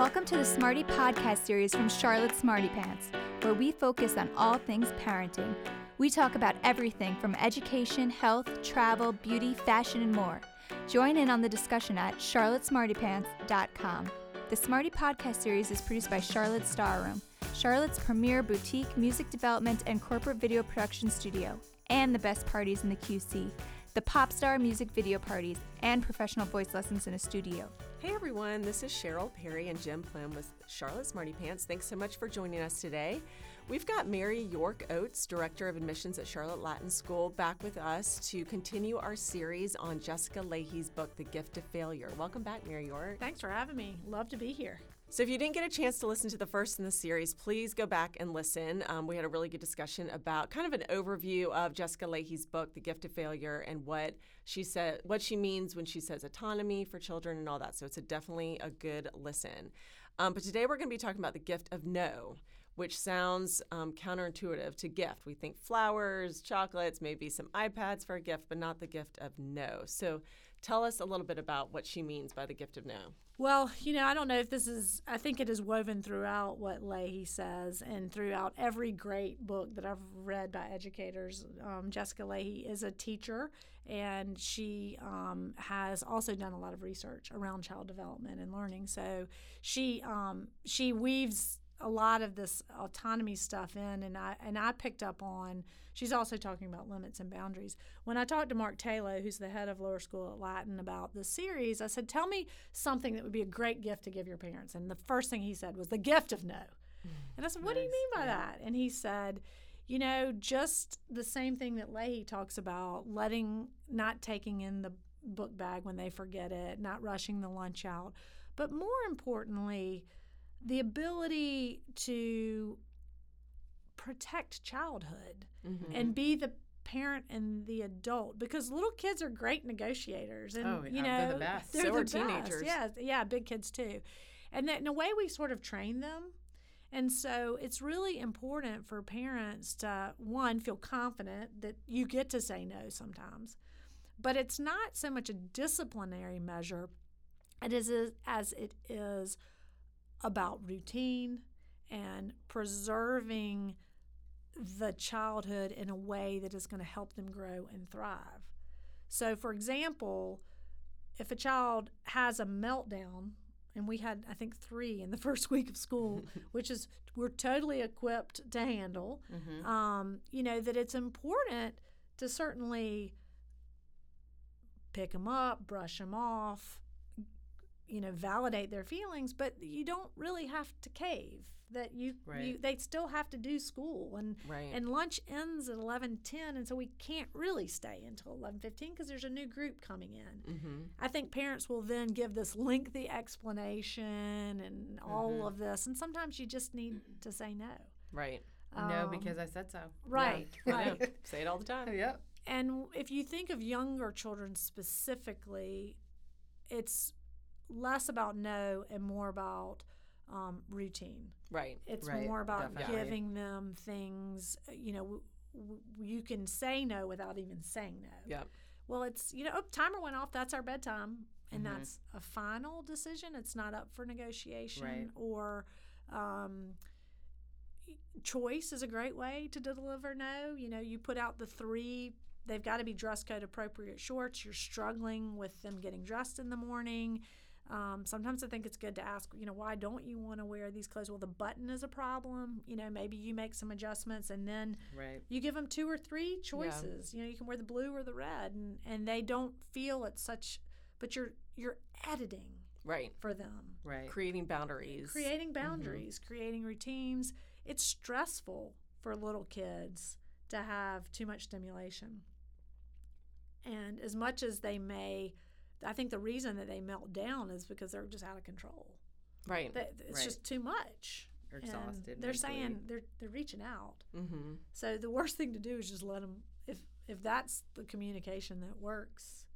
Welcome to the Smarty Podcast series from Charlotte Smarty Pants, where we focus on all things parenting. We talk about everything from education, health, travel, beauty, fashion, and more. Join in on the discussion at charlottesmartypants.com. The Smarty Podcast series is produced by Charlotte Star Room, Charlotte's premier boutique music development and corporate video production studio, and the best parties in the QC, the pop star music video parties, and professional voice lessons in a studio. Hey everyone, this is Cheryl Perry and Jim Plum with Charlotte Smarty Pants. Thanks so much for joining us today. We've got Mary York Oates, Director of Admissions at Charlotte Latin School, back with us to continue our series on Jessica Lahey's book, The Gift of Failure. Welcome back, Mary York. Thanks for having me. Love to be here. So, if you didn't get a chance to listen to the first in the series, please go back and listen. Um, we had a really good discussion about kind of an overview of Jessica Lahey's book, The Gift of Failure, and what she said, what she means when she says autonomy for children and all that. So, it's a definitely a good listen. Um, but today we're going to be talking about the gift of no, which sounds um, counterintuitive to gift. We think flowers, chocolates, maybe some iPads for a gift, but not the gift of no. So, tell us a little bit about what she means by the gift of no. Well, you know, I don't know if this is, I think it is woven throughout what Lahey says and throughout every great book that I've read by educators. Um, Jessica Lahey is a teacher and she um, has also done a lot of research around child development and learning. So she, um, she weaves a lot of this autonomy stuff in and I and I picked up on she's also talking about limits and boundaries. When I talked to Mark Taylor, who's the head of lower school at Latin about the series, I said, "Tell me something that would be a great gift to give your parents." And the first thing he said was the gift of no. Mm, and I said, "What nice. do you mean by yeah. that?" And he said, you know, just the same thing that Lahey talks about, letting not taking in the book bag when they forget it, not rushing the lunch out, but more importantly, the ability to protect childhood mm-hmm. and be the parent and the adult because little kids are great negotiators and oh, you know they're the best. They're so the are teenagers. Yeah, yeah, big kids too. And that in a way we sort of train them. And so it's really important for parents to one feel confident that you get to say no sometimes. But it's not so much a disciplinary measure it is as it is about routine and preserving the childhood in a way that is going to help them grow and thrive. So, for example, if a child has a meltdown, and we had, I think, three in the first week of school, which is we're totally equipped to handle, mm-hmm. um, you know, that it's important to certainly pick them up, brush them off, you know validate their feelings but you don't really have to cave that you, right. you they still have to do school and right. and lunch ends at 11:10 and so we can't really stay until 11:15 because there's a new group coming in. Mm-hmm. I think parents will then give this lengthy explanation and all mm-hmm. of this and sometimes you just need to say no. Right. Um, no because I said so. Right. Yeah. Right. say it all the time. Yep. And if you think of younger children specifically, it's less about no and more about um, routine. Right. It's right. more about Definitely. giving them things. You know, w- w- you can say no without even saying no. Yep. Well, it's you know, oh, timer went off. That's our bedtime, and mm-hmm. that's a final decision. It's not up for negotiation right. or. Um, choice is a great way to deliver no. You know, you put out the three they've got to be dress code appropriate shorts. You're struggling with them getting dressed in the morning. Um, sometimes I think it's good to ask, you know, why don't you want to wear these clothes? Well, the button is a problem. You know, maybe you make some adjustments and then right. you give them two or three choices. Yeah. You know, you can wear the blue or the red, and and they don't feel it's such, but you're you're editing right for them. Right, creating boundaries, creating mm-hmm. boundaries, mm-hmm. creating routines. It's stressful for little kids to have too much stimulation, and as much as they may I think the reason that they melt down is because they're just out of control. Right. They, it's right. just too much. They're exhausted. They're saying they're they're reaching out. Mm-hmm. So the worst thing to do is just let them. If if that's the communication that works,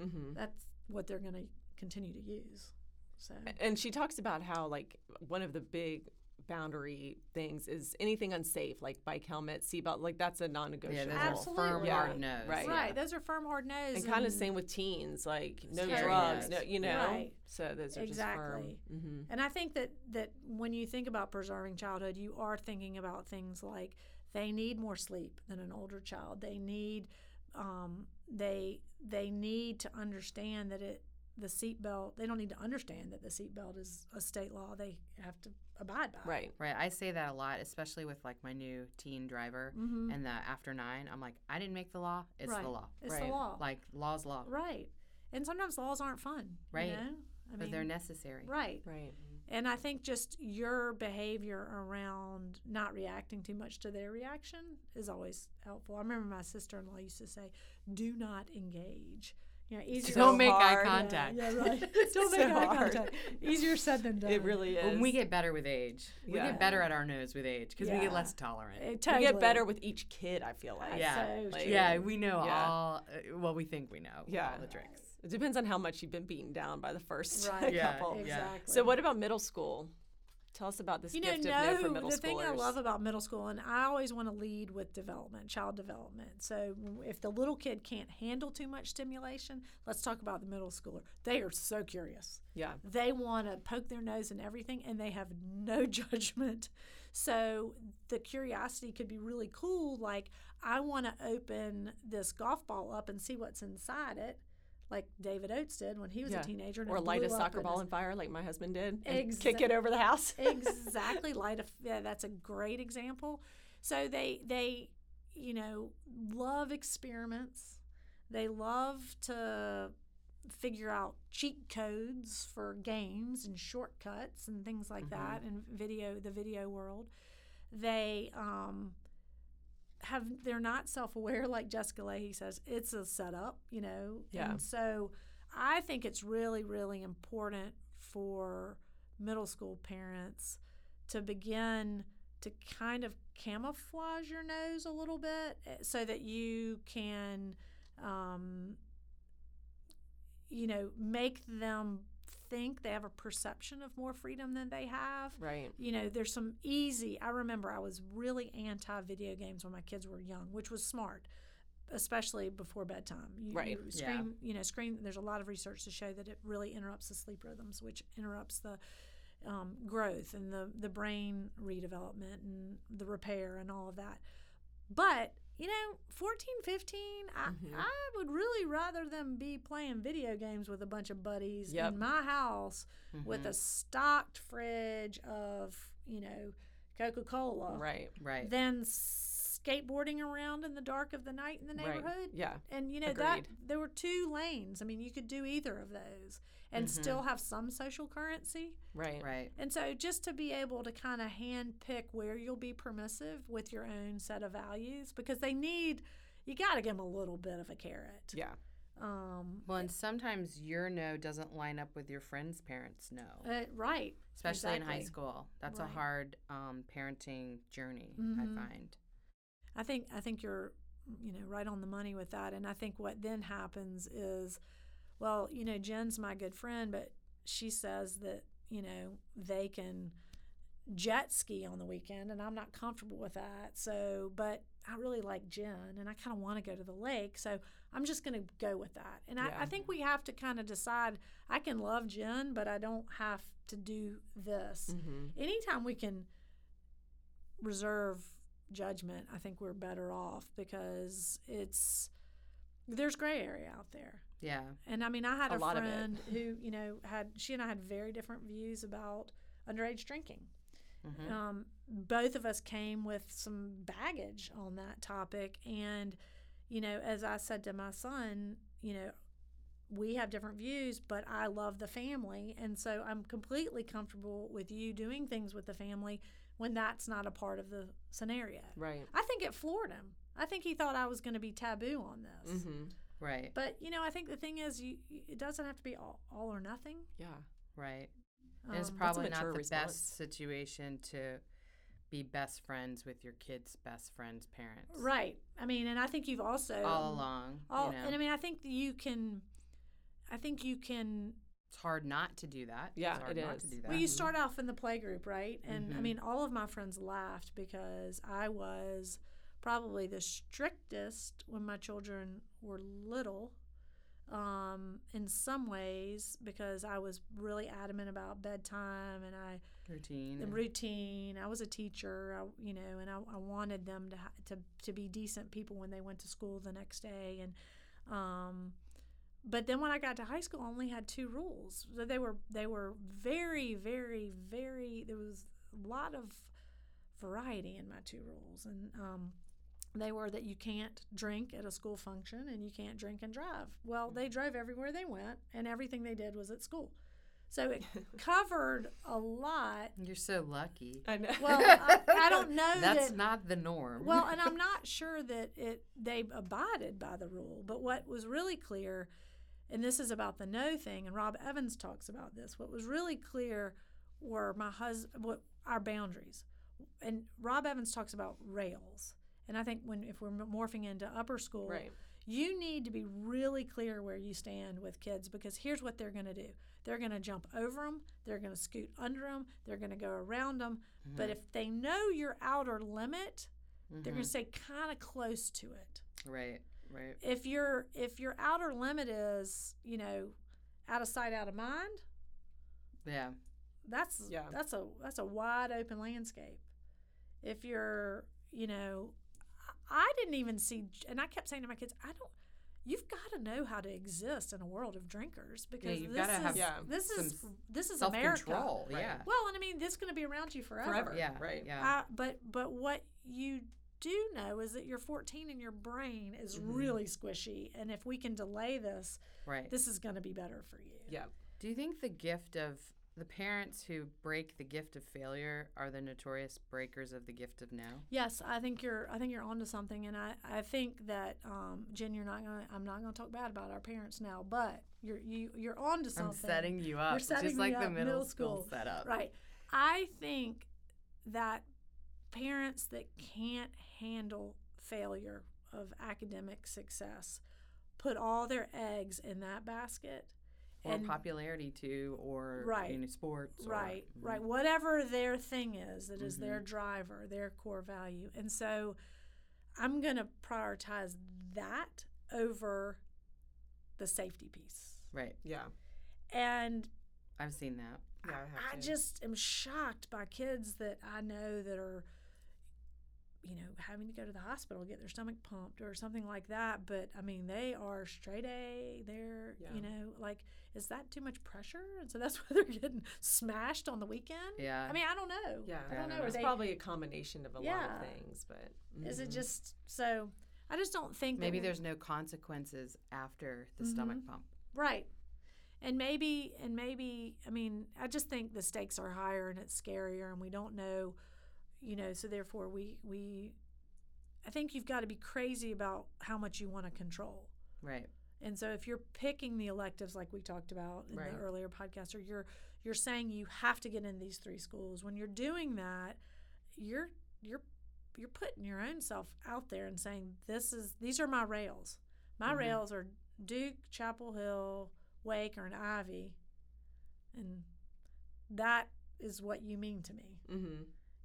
mm-hmm. that's what they're going to continue to use. So. And she talks about how like one of the big boundary things is anything unsafe, like bike helmet, seatbelt, like that's a non-negotiable. Yeah, those Absolutely. are firm Yeah. hard nose. Right. Right. Those are firm, hard nose. And kind of same with teens, like no drugs, nose. no, you know. Right. So those are Exactly. just firm. hmm And I think that that when you think about preserving childhood, you are thinking about things like they need more sleep than an older child. They need um, they they need to understand that it the seatbelt. They don't need to understand that the seatbelt is a state law. They have to abide by. it. Right. Right. I say that a lot, especially with like my new teen driver Mhm. and the after nine. I'm like, I didn't make the law. It's right. the law. It's Right. the law. Like law's law. right. And sometimes laws aren't fun. Right. You know? I But they're necessary. right. Right. And I think just your behavior around not reacting too much to their reaction is always helpful. I remember my sister in law used to say, do not engage. You know, easier Don't So make eye contact. Yeah, yeah right. Don't so make eye hard. contact. Easier said than done. It really is. When we get better with age, we Yeah. get better at our nose with age because we get less tolerant. It we get better with each kid. I feel like. yeah, so Like, yeah, we know Yeah. all. Uh, well, we think we know Yeah. all the tricks. It depends on how much you've been beaten down by the first Right. Couple. yeah. Exactly. So what about middle school? Tell us about this you know, gift of no for middle the schoolers. thing I love about middle school, and I always want to lead with development, child development. So if the little kid can't handle too much stimulation, let's talk about the middle schooler. They are so curious. yeah. They want to poke their nose in everything, and they have no judgment. So the curiosity could be really cool. Like I want to open this golf ball up and see what's inside it. Like David Oates did when he was Yeah. a teenager, and Or light a soccer ball on fire like my husband did and kick it over the house. exactly. Light a yeah that's a great example. So they they you know love experiments. They love to figure out cheat codes for games and shortcuts and things like that in video the video world. They um have they're not self-aware like Jessica Lahey says it's a setup you know Yeah. and so I think it's really really important for middle school parents to begin to kind of camouflage your nose a little bit eh, so that you can um, you know make them think they have a perception of more freedom than they have right. you know there's some easy i remember i was really anti video games when my kids were young which was smart especially before bedtime you, Right. you Yeah. you know screen there's a lot of research to show that it really interrupts the sleep rhythms which interrupts the um, growth and the the brain redevelopment and the repair and all of that but you know 14 15 I, Mhm. I would really rather them be playing video games with a bunch of buddies Yep. in my house with Mhm. a stocked fridge of you know coca-cola Right. right. than skateboarding around in the dark of the night in the Right. neighborhood Yeah. and you know that there were two lanes i mean you could do either of those and Mhm. still have some social currency Right. right. and so just to be able to kind of hand pick where you'll be permissive with your own set of values because they need you got to give them a little bit of a carrot Yeah. um Well, and sometimes your no doesn't line up with your friend's parents' no, uh, right especially in high school. That's a hard um, parenting journey, Mhm. I find. I think I think you're you know right on the money with that and I think what then happens is well you know Jen's my good friend but she says that you know they can jet ski on the weekend and I'm not comfortable with that so but I really like Jen and I kind of want to go to the lake so I'm just going to go with that and I, I think we have to kind of decide I can love Jen but I don't have to do this Mm-hmm. anytime we can reserve judgment, I think we're better off because it's there's gray area out there. Yeah. And I mean, I had A a, friend who, you know, had she and I had very different views about underage drinking. Mhm. Um, both of us came with some baggage on that topic, and you know, as I said to my son, you know, we have different views, but I love the family, and so I'm completely comfortable with you doing things with the family when that's not a part of the scenario. Right. I think it floored him. I think he thought I was going to be taboo on this. Mm-hmm. Right. But you know, I think the thing is, you, you it doesn't have to be all, all or nothing. Yeah. Right. And it's Um, probably not the response. best situation to be best friends with your kid's best friend's parents. right. I mean, and I think you've also All along. All, you know. and I mean, I think you can, I think you can it's hard not to do that. Yeah, it's hard it not is. to do that. Well, you start off in the play group, right? And I Mhm. mean, all of my friends laughed because I was probably the strictest when my children were little. Um, in some ways, because I was really adamant about bedtime and I routine. the and- routine. I was a teacher, I, you know, and I, I wanted them to, ha- to to be decent people when they went to school the next day. And um, but then when I got to high school, I only had two rules. So they were they were very very very. There was a lot of variety in my two rules, and um, they were that you can't drink at a school function and you can't drink and drive. Well, they mm. drove everywhere they went, and everything they did was at school. So it covered a lot. You're so lucky. I know. Well, I, I don't know That's that. not the norm. Well, and I'm not sure that it they abided by the rule. But what was really clear, and this is about the no thing, and Rob Evans talks about this. What was really clear were my husband, what our boundaries, and Rob Evans talks about rails. And I think when if we're morphing into upper school, right. you need to be really clear where you stand with kids because here's what they're going to do they're going to jump over them they're going to scoot under them they're going to go around them but mm-hmm. if they know your outer limit they're going to mm-hmm. stay kind of close to it right, right. if your if your outer limit is you know out of sight out of mind Yeah. that's Yeah. that's a that's a wide open landscape if you're you know I- i didn't even see and i kept saying to my kids i don't you've got to know how to exist in a world of drinkers because you've this is have Yeah. this some is this is Self america. Right. Yeah. well and i mean this is going to be around you forever, Forever. Yeah. Right. Yeah. uh, but but what you do know is that you're 14 and your brain is Mhm. really squishy and if we can delay this right. this is going to be better for you Yeah. Do you think the gift of the parents who break the gift of failure are the notorious breakers of the gift of no? Yes, I think you're. I think you're onto something, and I, I think that um, Jen, you're not gonna. I'm not gonna talk bad about our parents now, but you're you you're onto something. I'm setting you up, We're setting just like me the middle, middle school, school. setup. Right. I think that parents that can't handle failure of academic success put all their eggs in that basket. Or and popularity too, or Right. you know, sports. or- right Mhm. right whatever their thing is that is their Mm-hmm. driver their core value and so i'm going to prioritize that over the safety piece Right. Yeah. and I've seen that. Yeah. I, have i just am shocked by kids that i know that are you know having to go to the hospital get their stomach pumped or something like that but i mean they are straight a they're Yeah. you know like is that too much pressure and so that's why they're getting smashed on the weekend Yeah. I mean, I don't know. Yeah. I don't know. know. Are It's they, probably a combination of a lot of things, but is it mhm. just so? I just don't think Maybe there's no consequences after the stomach Mhm. pump. right, and maybe and maybe I mean I just think the stakes are higher and it's scarier and we don't know, you know. So therefore, we we, I think you've got to be crazy about how much you want to control. Right. And so if you're picking the electives like we talked about in Right. the earlier podcast, or you're you're saying you have to get in these three schools, when you're doing that, you're you're you're putting your own self out there and saying this is these are my rails. My Mhm. rails are Duke, Chapel Hill, Wake, or an Ivy, and that is what you mean to me. Mhm.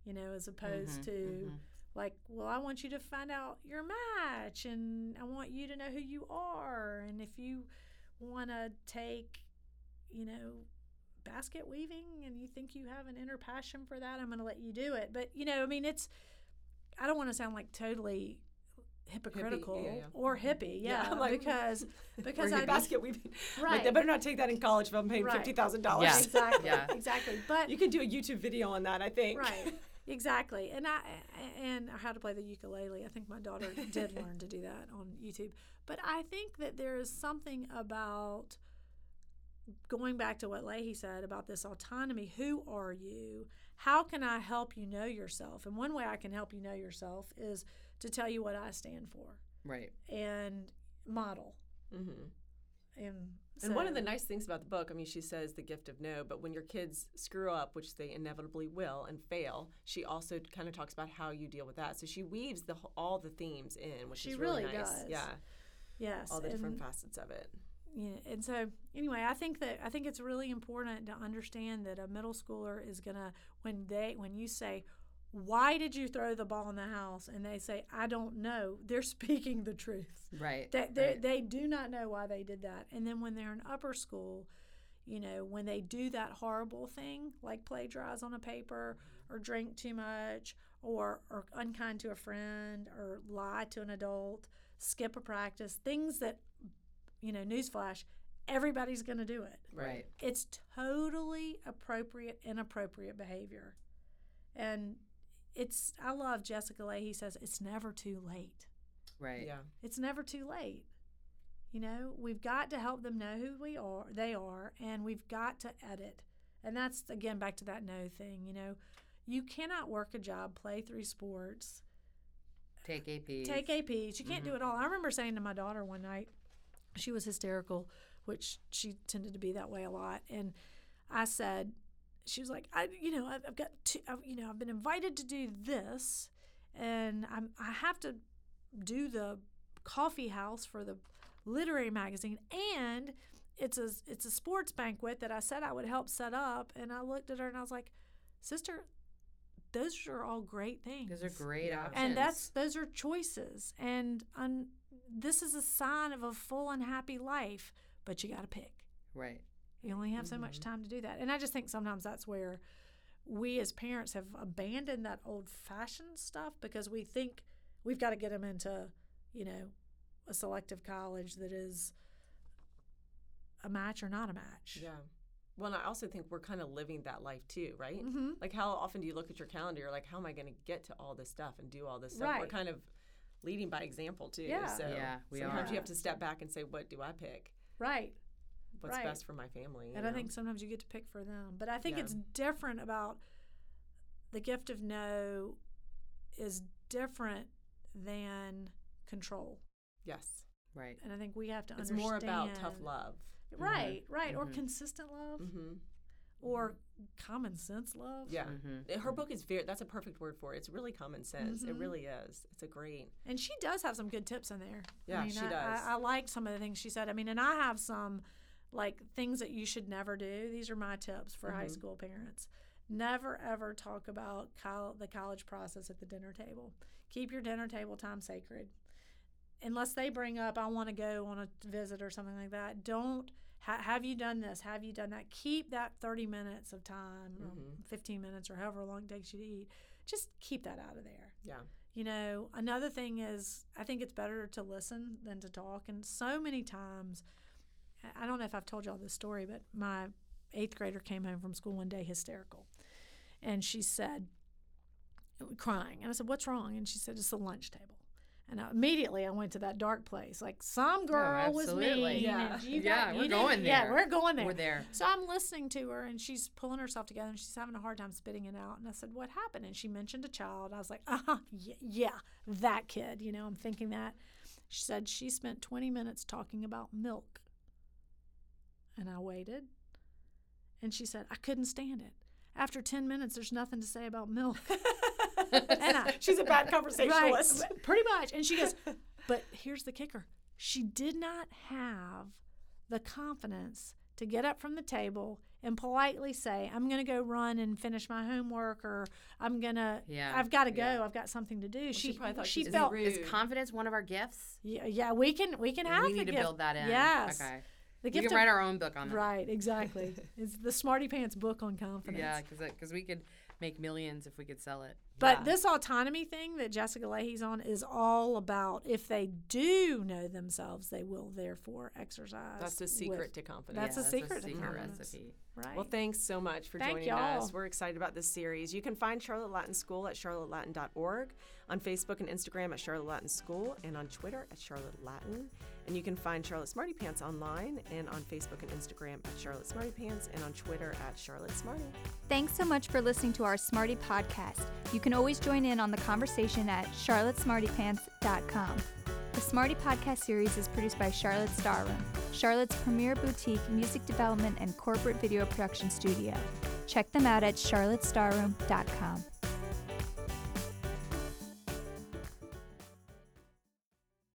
You know, as opposed Mhm, to mhm. like, well, I want you to find out your match and I want you to know who you are. And if you want to take, you know, basket weaving and you think you have an inner passion for that, I'm going to let you do it. But, you know, I mean, it's, I don't want to sound like totally hypocritical yeah, yeah. or hippie. Yeah, Yeah. Like, because, because I basket weaving. right. Like they better not take that in college if I'm paying Right. fifty thousand dollars. Yeah. exactly. Yeah. Exactly. But You can do a YouTube video on that, I think. right exactly. And i and how to play the ukulele. I think my daughter did learn to do that on youtube. But i think that there is something about going back to what leahy said about this autonomy. Who are you? How can i help you know yourself? And one way i can help you know yourself is to tell you what i stand for Right. and model mm-hmm. Hmm and And one of the nice things about the book, I mean, she says the gift of no, but when your kids screw up, which they inevitably will, and fail, she also kind of talks about how you deal with that. So she weaves the all the themes in, which She is really, really nice. does. Yeah, yes all the different facets of it. Yeah. and so anyway, I think that I think it's really important to understand that a middle schooler is gonna when they when you say, "Why did you throw the ball in the house?" and they say, "I don't know," they're speaking the truth. Right. They they, right. they do not know why they did that. And then when they're in upper school, you know, when they do that horrible thing like plagiarize on a paper or drink too much or or unkind to a friend or lie to an adult, skip a practice, things that you know, newsflash, everybody's going to do it. Right. It's totally appropriate, inappropriate behavior. And it's, I love Jessica Lahey says, it's never too late. Right. Yeah. It's never too late. You know, we've got to help them know who we are, they are, and we've got to edit. And that's, again, back to that no thing. You know, you cannot work a job, play three sports, Take APs. take APs. You can't do mm-hmm. it all. I remember saying to my daughter one night, she was hysterical, which she tended to be that way a lot. And I said, she was like, I, you know, I've, I've got, to, I've, you know, I've been invited to do this, and I'm, I have to do the coffee house for the literary magazine, and it's a, it's a sports banquet that I said I would help set up. And I looked at her and I was like, sister, those are all great things. Those are great options. And that's those are choices, and un, this is a sign of a full and happy life. But you got to pick. right. You only have so much time to do that, and I just think sometimes that's where we as parents have abandoned that old-fashioned stuff because we think we've got to get them into, you know, a selective college that is a match or not a match. Yeah. Well, and I also think we're kind of living that life too, right? Mhm. Like, how often do you look at your calendar? You're like, how am I going to get to all this stuff and do all this stuff? We're kind of leading by example too. Yeah. So Yeah, we sometimes are. you have to step back and say, what do I pick? Right. What's Right. best for my family? you And I think sometimes you get to pick for them. But I think Yeah. it's different about the gift of no is different than control. yes, Right. And I think we have to it's understand. It's more about tough love. Right, right. Or Mhm. consistent love Mm-hmm. or common sense love. Yeah. Mm-hmm. Her book is very, that's a perfect word for it. It's really common sense. It Mhm. really is. It's a great, And she does have some good tips in there. Yeah, I mean, she I, does. I, I like some of the things she said. I mean, and I have some like things that you should never do. These are my tips for high Mhm. school parents. Never ever talk about col- the college process at the dinner table. Keep your dinner table time sacred. Unless they bring up, I want to go on a visit or something like that. Don't ha- have you done this? Have you done that? Keep that 30 minutes of time, or Mhm. 15 minutes, or however long it takes you to eat. Just keep that out of there. yeah. You know, another thing is I think it's better to listen than to talk. And so many times, I- I don't know if I've told y'all this story, but my eighth grader came home from school one day hysterical. And she said, crying. And I said, What's wrong? And she said, It's the lunch table. And I, immediately I went to that dark place. Like some girl was absolutely. mean. Yeah. you Yeah, got- we're you didn't- Yeah, we're going there. We're there. So I'm listening to her and she's pulling herself together and she's having a hard time spitting it out. And I said, What happened? And she mentioned a child. I was like, Uh huh, yeah, yeah, that kid. You know, I'm thinking that. She said she spent 20 minutes talking about milk. And I waited. And she said, I couldn't stand it. After 10 minutes, there's nothing to say about milk. And I- She's a bad conversationalist. Right, pretty much. And she goes, but here's the kicker she did not have the confidence to get up from the table and politely say, I'm going to go run and finish my homework or I'm going to, Yeah, I've got to go. yeah. I've got something to do. she she probably thought she she was felt, rude. Is confidence one of our gifts? yeah, yeah, we can, we can have we the need to gift. build that in. Yes. Okay. The We gift can of- write our own book on that. Right, exactly. it's the Smarty Pants book on confidence. Yeah, because we could make millions if we could sell it. But Yeah. this autonomy thing that Jessica Lahey's on is all about if they do know themselves, they will therefore exercise. That's the with- secret to confidence. That's Yeah, a secret to secret confidence. recipe. Right. Well, thanks so much for Thank joining y'all. us. We're excited about this series. You can find Charlotte Latin School at charlottelatin.org, on Facebook and Instagram at Charlotte Latin School, and on Twitter at Charlotte Latin. And you can find Charlotte Smarty Pants online and on Facebook and Instagram at Charlotte Smarty Pants and on Twitter at Charlotte Smarty. Thanks so much for listening to our Smarty podcast. You can always join in on the conversation at charlottesmartypants.com. The Smarty podcast series is produced by Charlotte Starroom, Charlotte's premier boutique music development and corporate video production studio. Check them out at charlottestarroom.com.